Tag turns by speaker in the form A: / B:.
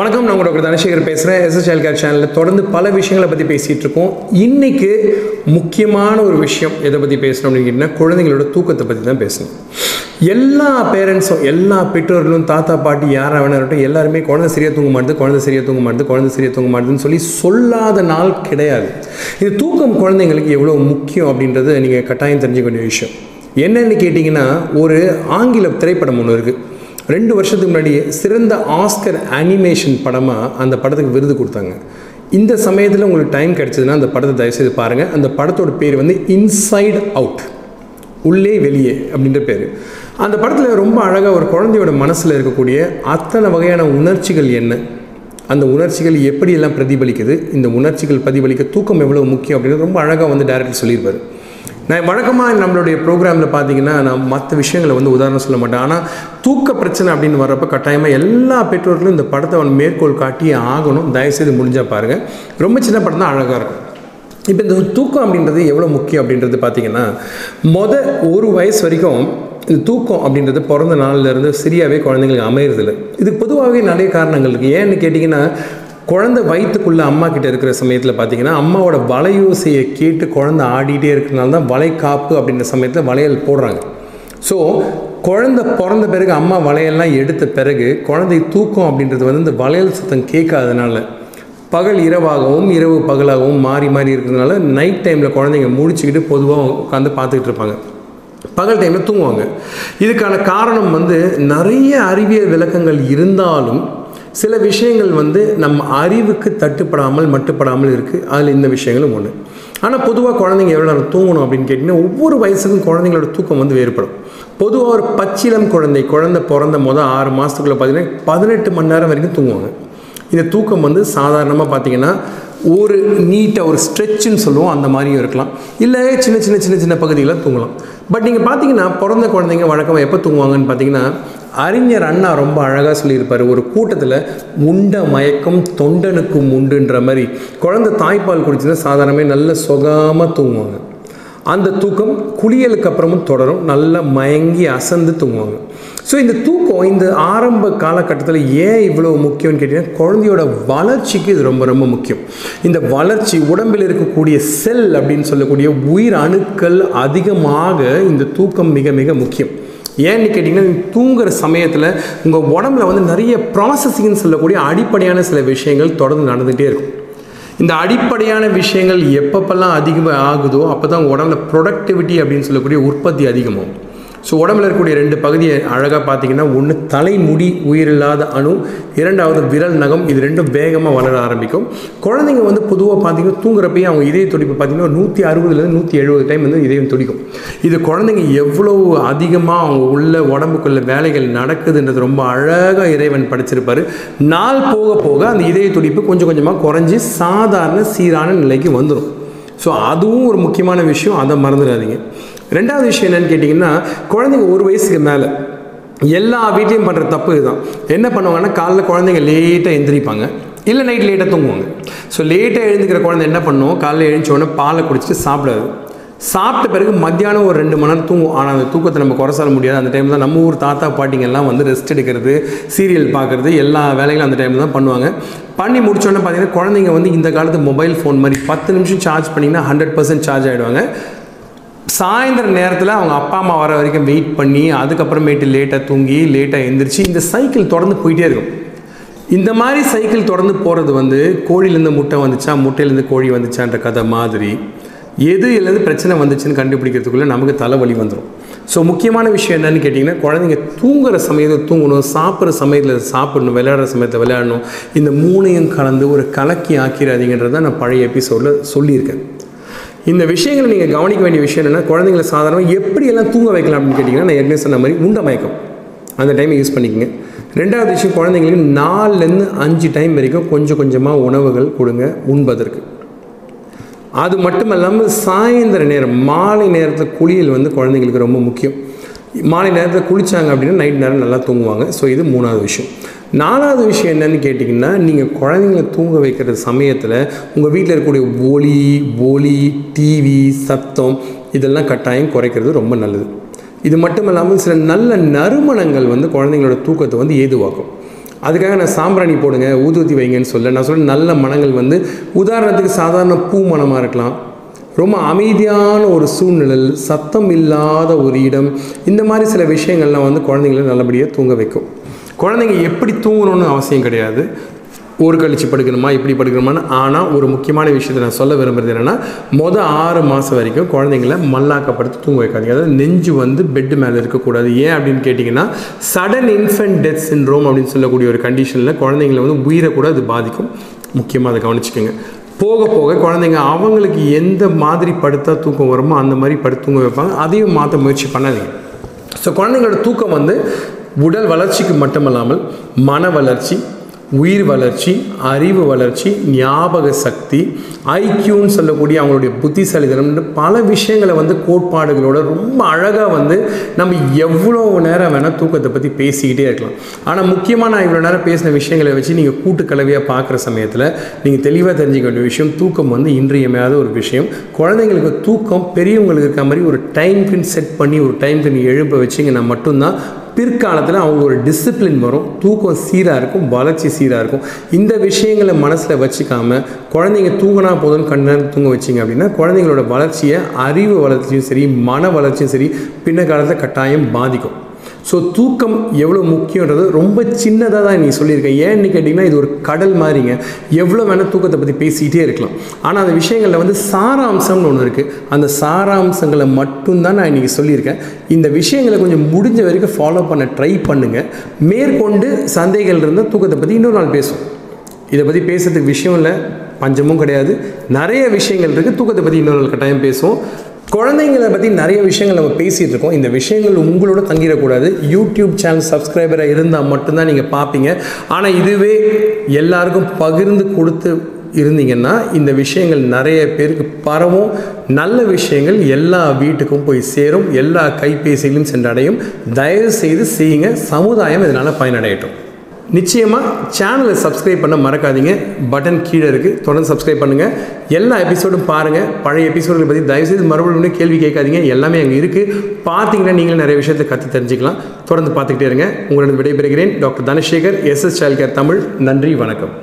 A: வணக்கம் நான் டாக்டர் தனசேகர் பேசுகிறேன் எஸ்எஸ்எல் கேர் சேனலில் தொடர்ந்து பல விஷயங்களை பற்றி பேசிகிட்டு இருக்கோம். இன்றைக்கு முக்கியமான ஒரு விஷயம் எதை பற்றி பேசணும் அப்படின்னு கேட்டிங்கன்னா குழந்தைங்களோட தூக்கத்தை பற்றி தான் பேசணும். எல்லா பேரண்ட்ஸும் எல்லா பெற்றோர்களும் தாத்தா பாட்டி யாராக வேணா இருக்கட்டும் எல்லாருமே குழந்தை சரியாக தூங்க மாட்டுது குழந்தை சரியாக தூங்க மாட்டுது குழந்தை சரியாக தூங்க மாட்டுதுன்னு சொல்லி சொல்லாத நாள் கிடையாது. இது தூக்கம் குழந்தைங்களுக்கு எவ்வளோ முக்கியம் அப்படின்றது நீங்கள் கட்டாயம் தெரிஞ்சுக்க வேண்டிய விஷயம். என்னென்னு கேட்டிங்கன்னா ஒரு ஆங்கில திரைப்படம் ஒன்று இருக்குது ரெண்டு வருஷத்துக்கு முன்னாடி சிறந்த ஆஸ்கர் அனிமேஷன் படமாக அந்த படத்துக்கு விருது கொடுத்தாங்க. இந்த சமயத்தில் உங்களுக்கு டைம் கிடச்சதுன்னா அந்த படத்தை தயவுசெய்து பாருங்கள் அந்த படத்தோட பேர் வந்து இன்சைட் அவுட் உள்ளே வெளியே அப்படின்ற பேர். அந்த படத்தில் ரொம்ப அழகாக ஒரு குழந்தையோட மனசில் இருக்கக்கூடிய அத்தனை வகையான உணர்ச்சிகள் என்ன? அந்த உணர்ச்சிகள் எப்படியெல்லாம் பிரதிபலிக்குது? இந்த உணர்ச்சிகள் பிரதிபலிக்க தூக்கம் எவ்வளோ முக்கியம் அப்படின்னு ரொம்ப அழகாக வந்து டேரக்டர் சொல்லியிருப்பார். நான் வழக்கமாக நம்மளுடைய ப்ரோக்ராமில் பார்த்தீங்கன்னா நான் மற்ற விஷயங்களை வந்து உதாரணம் சொல்ல மாட்டேன். ஆனால் தூக்க பிரச்சனை அப்படின்னு வர்றப்ப கட்டாயமாக எல்லா பெற்றோர்களும் இந்த படத்தை அவன் மேற்கோள் காட்டியே ஆகணும். தயவுசெய்து முடிஞ்சால் பாருங்கள் ரொம்ப சின்ன படம் தான் அழகாக இருக்கும். இப்போ இந்த தூக்கம் அப்படின்றது எவ்வளோ முக்கியம் அப்படின்றது பார்த்தீங்கன்னா மொதல் ஒரு வயசு வரைக்கும் இந்த தூக்கம் அப்படின்றது பிறந்த நாள்லேருந்து சரியாகவே குழந்தைங்களுக்கு அமையறதில்லை. இதுக்கு பொதுவாகவே நிறைய காரணங்கள் இருக்குது ஏன்னு கேட்டிங்கன்னா குழந்தை வயிற்றுக்குள்ளே அம்மா கிட்ட இருக்கிற சமயத்தில் பார்த்தீங்கன்னா அம்மாவோட வலையோசையை கேட்டு குழந்தை ஆடிட்டே இருக்கிறனால தான் வளைகாப்பு அப்படின்ற சமயத்தில் வளையல் போடுறாங்க. ஸோ குழந்தை பிறந்த பிறகு அம்மா வளையல்லாம் எடுத்த பிறகு குழந்தை தூக்கம் அப்படின்றது வந்து இந்த வளையல் சத்தம் கேட்காதனால பகல் இரவாகவும் இரவு பகலாகவும் மாறி மாறி இருக்கிறதுனால நைட் டைமில் குழந்தைங்க முடிச்சுக்கிட்டு பொதுவாக உட்காந்து பார்த்துக்கிட்டு இருப்பாங்க. பகல் டைமில் தூங்குவாங்க. இதுக்கான காரணம் வந்து நிறைய அறிவியல் விளக்கங்கள் இருந்தாலும் சில விஷயங்கள் வந்து நம்ம அறிவுக்கு தட்டுப்படாமல் மட்டுப்படாமல் இருக்குது அதில் இந்த விஷயங்களும் ஒன்று ஆனால் பொதுவாக குழந்தைங்க எவ்வளோ நேரம் தூங்கணும் அப்படின்னு கேட்டிங்கன்னா ஒவ்வொரு வயசுக்கும் குழந்தைங்களோட தூக்கம் வந்து வேறுபடும். பொதுவாக ஒரு பச்சிலம் குழந்தை குழந்தை பிறந்த மொதல் ஆறு மாதத்துக்குள்ளே பார்த்தீங்கன்னா பதினெட்டு மணி நேரம் வரைக்கும் தூங்குவாங்க. இந்த தூக்கம் வந்து சாதாரணமாக பார்த்தீங்கன்னா ஒரு நீட்டாக ஒரு ஸ்ட்ரெச்சுன்னு சொல்லுவோம் அந்த மாதிரியும் இருக்கலாம். இல்லை சின்ன சின்ன சின்ன சின்ன பகுதிகளில் தூங்கலாம். பட் நீங்கள் பார்த்தீங்கன்னா பிறந்த குழந்தைங்க வழக்கமாக எப்போ தூங்குவாங்கன்னு பார்த்தீங்கன்னா அறிஞர் அண்ணா ரொம்ப அழகாக சொல்லியிருப்பார் ஒரு கூட்டத்தில் உண்ட மயக்கம் தொண்டனுக்கும் உண்டுன்ற மாதிரி. குழந்தை தாய்ப்பால் குடிச்சுன்னா சாதாரணமே நல்ல சுகமாக தூங்குவாங்க. அந்த தூக்கம் குளியலுக்கு அப்புறமும் தொடரும் நல்லா மயங்கி அசந்து தூங்குவாங்க. ஸோ இந்த தூக்கம் இந்த ஆரம்ப காலகட்டத்தில் ஏன் இவ்வளோ முக்கியம்னு கேட்டிங்கன்னா குழந்தையோட வளர்ச்சிக்கு இது ரொம்ப ரொம்ப முக்கியம். இந்த வளர்ச்சி உடம்பில் இருக்கக்கூடிய செல் அப்படின்னு சொல்லக்கூடிய உயிர் அணுக்கள் அதிகமாக இந்த தூக்கம் மிக மிக முக்கியம். ஏன்னு கேட்டிங்கன்னா தூங்குற சமயத்தில் உங்கள் உடம்புல வந்து நிறைய ப்ராசஸிங்னு சொல்லக்கூடிய அடிப்படையான சில விஷயங்கள் தொடர்ந்து நடந்துகிட்டே இருக்கும். இந்த அடிப்படையான விஷயங்கள் எப்பப்பெல்லாம் அதிகமாக ஆகுதோ அப்போ தான் உடம்புல ப்ரொடக்டிவிட்டி அப்படின்னு சொல்லக்கூடிய உற்பத்தி அதிகமாகும். ஸோ உடம்புல இருக்கக்கூடிய ரெண்டு பகுதியை அழகாக பார்த்தீங்கன்னா ஒன்று தலைமுடி உயிரில்லாத அணு இரண்டாவது விரல் நகம் இது ரெண்டும் வேகமாக வளர ஆரம்பிக்கும். குழந்தைங்க வந்து பொதுவாக பார்த்தீங்கன்னா தூங்குறப்பயே அவங்க இதய துடிப்பு பார்த்தீங்கன்னா நூற்றி அறுபதுலேருந்து நூற்றி எழுபது டைம் வந்து இதயம் துடிக்கும். இது குழந்தைங்க எவ்வளோ அதிகமாக அவங்க உள்ள உடம்புக்குள்ள வேலைகள் நடக்குதுன்றது ரொம்ப அழகாக இறைவன் படிச்சிருப்பார். நாள் போக போக அந்த இதய துடிப்பு கொஞ்சம் கொஞ்சமாக குறைஞ்சி சாதாரண சீரான நிலைக்கு வந்துடும் ஸோ அதுவும் ஒரு முக்கியமான விஷயம். அதை மறந்துடாதீங்க. ரெண்டாவது விஷயம் என்னன்னு கேட்டிங்கன்னா குழந்தைங்க ஒரு வயசுக்கு மேலே எல்லா வீட்லேயும் பண்ணுற தப்பு இதுதான். என்ன பண்ணுவாங்கன்னா காலைல குழந்தைங்க லேட்டாக எந்திரிப்பாங்க. இல்லை நைட் லேட்டாக தூங்குவாங்க. ஸோ லேட்டாக எழுந்துக்கிற குழந்தை என்ன பண்ணுவோம் காலையில் எழுந்தோடனே பாலை குடிச்சிட்டு சாப்பிடாது. சாப்பிட்ட பிறகு மத்தியானம் ஒரு ரெண்டு மணி நேரம் தூங்கும். ஆனால் அந்த தூக்கத்தை நம்ம குறை சொல்ல முடியாது. அந்த டைம் தான் நம்ம ஊர் தாத்தா பாட்டிங்கெல்லாம் வந்து ரெஸ்ட் எடுக்கிறது சீரியல் பார்க்குறது எல்லா வேலைகளும் அந்த டைமில் தான் பண்ணுவாங்க. பண்ணி முடிச்சோடனே பார்த்தீங்கன்னா குழந்தைங்க வந்து இந்த காலத்து மொபைல் ஃபோன் மாதிரி பத்து நிமிஷம் சார்ஜ் பண்ணிங்கன்னா ஹண்ட்ரட் பர்சன்ட் சார்ஜ் ஆகிடுவாங்க சாயந்தர நேரத்தில் அவங்க அப்பா அம்மா வர வரைக்கும் வெயிட் பண்ணி அதுக்கப்புறமேட்டு லேட்டாக தூங்கி லேட்டாக எழுந்திரிச்சு இந்த சைக்கிள் தொடர்ந்து போயிட்டே இருக்கும். இந்த மாதிரி சைக்கிள் தொடர்ந்து போகிறது வந்து கோழிலேருந்து முட்டை வந்துச்சா முட்டையிலேருந்து கோழி வந்துச்சான்ற கதை மாதிரி எது இல்லது பிரச்சனை வந்துச்சுன்னு கண்டுபிடிக்கிறதுக்குள்ளே நமக்கு தலைவலி வந்துடும் ஸோ முக்கியமான விஷயம் என்னன்னு கேட்டிங்கன்னா குழந்தைங்க தூங்குற சமயத்தில் தூங்கணும் சாப்பிட்ற சமயத்தில் சாப்பிடணும் விளையாடுற சமயத்தில் விளையாடணும் இந்த மூணையும் கலந்து ஒரு கலக்கி ஆக்கிறாதீங்கன்றதை நான் பழைய எபிசோடில் சொல்லியிருக்கேன். இந்த விஷயங்களை நீங்கள் கவனிக்க வேண்டிய விஷயம் என்னென்னா குழந்தைங்களை சாதாரணமாக எப்படியெல்லாம் தூங்க வைக்கலாம் அப்படின்னு கேட்டிங்கன்னா நான் ஏற்கனவே சொன்ன மாதிரி உண்ட மயக்கம். அந்த டைமை யூஸ் பண்ணிக்கோங்க. ரெண்டாவது விஷயம் குழந்தைங்களுக்கு நாலுலேருந்து அஞ்சு டைம் வரைக்கும் கொஞ்சம் கொஞ்சமாக உணவுகள் கொடுங்க உண்பதற்கு. அது மட்டும் இல்லாமல் சாயந்தர நேரம் மாலை நேரத்தில் குளியல் வந்து குழந்தைங்களுக்கு ரொம்ப முக்கியம். மாலை நேரத்தில் குளித்தாங்க அப்படின்னா நைட் நேரம் நல்லா தூங்குவாங்க. ஸோ இது மூணாவது விஷயம். நாலாவது விஷயம் என்னன்னு கேட்டிங்கன்னா நீங்கள் குழந்தைங்கள தூங்க வைக்கிற சமயத்தில் உங்கள் வீட்டில் இருக்கக்கூடிய ஒலி ஒலி டிவி சத்தம் இதெல்லாம் கட்டாயம் குறைக்கிறது ரொம்ப நல்லது. இது மட்டும் இல்லாமல் சில நல்ல நறுமணங்கள் வந்து குழந்தைங்களோட தூக்கத்தை வந்து ஏதுவாக்கும். அதுக்காக நான் சாம்பிராணி போடுங்க ஊதுவத்தி வைங்கன்னு சொல்ல நான் சொல்ல நல்ல மனங்கள் வந்து உதாரணத்துக்கு சாதாரண பூ மனமாக இருக்கலாம். ரொம்ப அமைதியான ஒரு சூழ்நிலை சத்தம் இல்லாத ஒரு இடம் இந்த மாதிரி சில விஷயங்கள்லாம் வந்து குழந்தைங்கள நல்லபடியாக தூங்க வைக்கும். குழந்தைங்க எப்படி தூங்கணும்னு அவசியம் கிடையாது. ஒரு கழிச்சு படுக்கணுமா இப்படி படுக்கணுமான்னு ஆனால் ஒரு முக்கியமான விஷயத்தை நான் சொல்ல விரும்புறது என்னென்னா மொதல் ஆறு மாதம் வரைக்கும் குழந்தைங்கள மல்லாக்கப்படுத்தி தூங்க வைக்காதீங்க. அதாவது நெஞ்சு வந்து பெட்டு மேலே இருக்கக்கூடாது. ஏன் அப்படின்னு கேட்டிங்கன்னா சடன் இன்ஃபென்ட் டெத் சின்ரோம் அப்படின்னு சொல்லக்கூடிய ஒரு கண்டிஷனில் குழந்தைங்கள வந்து உயிரை கூட அது பாதிக்கும். முக்கியமாக அதை கவனிச்சுக்கோங்க. போக போக குழந்தைங்க அவங்களுக்கு எந்த மாதிரி படுத்தா தூக்கம் வருமோ அந்த மாதிரி படுத்து தூங்க வைப்பாங்க. அதையும் மாற்ற முயற்சி பண்ணாதீங்க. ஸோ குழந்தைங்களோட தூக்கம் வந்து உடல் வளர்ச்சிக்கு மட்டுமல்லாமல் மன வளர்ச்சி உயிர் வளர்ச்சி அறிவு வளர்ச்சி ஞாபக சக்தி ஐக்கியூன்னு சொல்லக்கூடிய அவங்களுடைய புத்திசாலித்தனம்னு பல விஷயங்களை வந்து கோட்பாடுகளோட ரொம்ப அழகாக வந்து நம்ம எவ்வளோ நேரம் வேணால் தூக்கத்தை பற்றி பேசிக்கிட்டே இருக்கலாம். ஆனால் முக்கியமாக நான் இவ்வளோ நேரம் பேசின விஷயங்களை வச்சு நீங்கள் கூட்டு கலவையாக பார்க்குற சமயத்தில் நீங்கள் தெளிவாக தெரிஞ்சுக்க வேண்டிய விஷயம் தூக்கம் வந்து இன்றியமையாத ஒரு விஷயம். குழந்தைங்களுக்கு தூக்கம் பெரியவங்களுக்கு இருக்க மாதிரி ஒரு டைம் பின் செட் பண்ணி ஒரு டைம் பின் எழுப்ப வச்சிங்கன்னா மட்டும்தான் பிற்காலத்தில் அவங்க ஒரு டிசிப்ளின் வரும். தூக்கம் சீராக இருக்கும் வளர்ச்சி சீராக இருக்கும். இந்த விஷயங்களை மனசில் வச்சுக்காமல் குழந்தைங்க தூங்கினா போதும் கண்ணு தூங்க வச்சிங்க அப்படின்னா குழந்தைங்களோட வளர்ச்சியை அறிவு வளர்ச்சியும் சரி மன வளர்ச்சியும் சரி பின்ன காலத்தில் கட்டாயம் பாதிக்கும். ஸோ தூக்கம் எவ்வளோ முக்கியன்றது ரொம்ப சின்னதாக தான் நீ சொல்லியிருக்கேன் ஏன்னு கேட்டிங்கன்னா இது ஒரு கடல் மாதிரிங்க. எவ்வளோ வேணால் தூக்கத்தை பற்றி பேசிக்கிட்டே இருக்கலாம். ஆனால் அந்த விஷயங்களில் வந்து சாராம்சம்னு ஒன்று இருக்குது அந்த சாராம்சங்களை மட்டும்தான் நான் இன்றைக்கி சொல்லியிருக்கேன். இந்த விஷயங்களை கொஞ்சம் முடிஞ்ச வரைக்கும் ஃபாலோ பண்ண ட்ரை பண்ணுங்கள் மேற்கொண்டு சந்தேகங்கள் இருந்தால் தூக்கத்தை பற்றி இன்னொரு நாள் பேசுவோம். இதை பற்றி பேசுறதுக்கு விஷயம் இல்லை பஞ்சமும் கிடையாது. நிறைய விஷயங்கள் இருக்குது தூக்கத்தை பற்றி இன்னொரு நாள் கட்டாயம் பேசுவோம். குழந்தைங்களை பற்றி நிறைய விஷயங்கள் நம்ம பேசிகிட்டு இருக்கோம். இந்த விஷயங்கள் உங்களோட தங்கிடக்கூடாது. யூடியூப் சேனல் சப்ஸ்கிரைபராக இருந்தால் மட்டும்தான் நீங்கள் பார்ப்பீங்க ஆனால் இதுவே எல்லாருக்கும் பகிர்ந்து கொடுத்து இருந்தீங்கன்னா இந்த விஷயங்கள் நிறைய பேருக்கு பரவும். நல்ல விஷயங்கள் எல்லா வீட்டுக்கும் போய் சேரும். எல்லா கைபேசியிலும் சென்றடையும். தயவு செய்து செய்யுங்க. சமுதாயம் இதனால் பயனடையட்டும். நிச்சயமாக சேனலை சப்ஸ்கிரைப் பண்ண மறக்காதீங்க. பட்டன் கீழே இருக்குது தொடர்ந்து சப்ஸ்கிரைப் பண்ணுங்கள் எல்லா எபிசோடும் பாருங்கள் பழைய எபிசோடுகளை பற்றி தயவுசெய்து மறுபடியும் கேள்வி கேட்காதீங்க. எல்லாமே அங்கே இருக்குது பார்த்தீங்கன்னா நீங்களும் நிறைய விஷயத்தை கற்று தெரிஞ்சுக்கலாம். தொடர்ந்து பார்த்துக்கிட்டே இருங்க. உங்களுடன் விடைபெறுகிறேன். Doctor Dhanasekar SS child care Tamil. நன்றி வணக்கம்.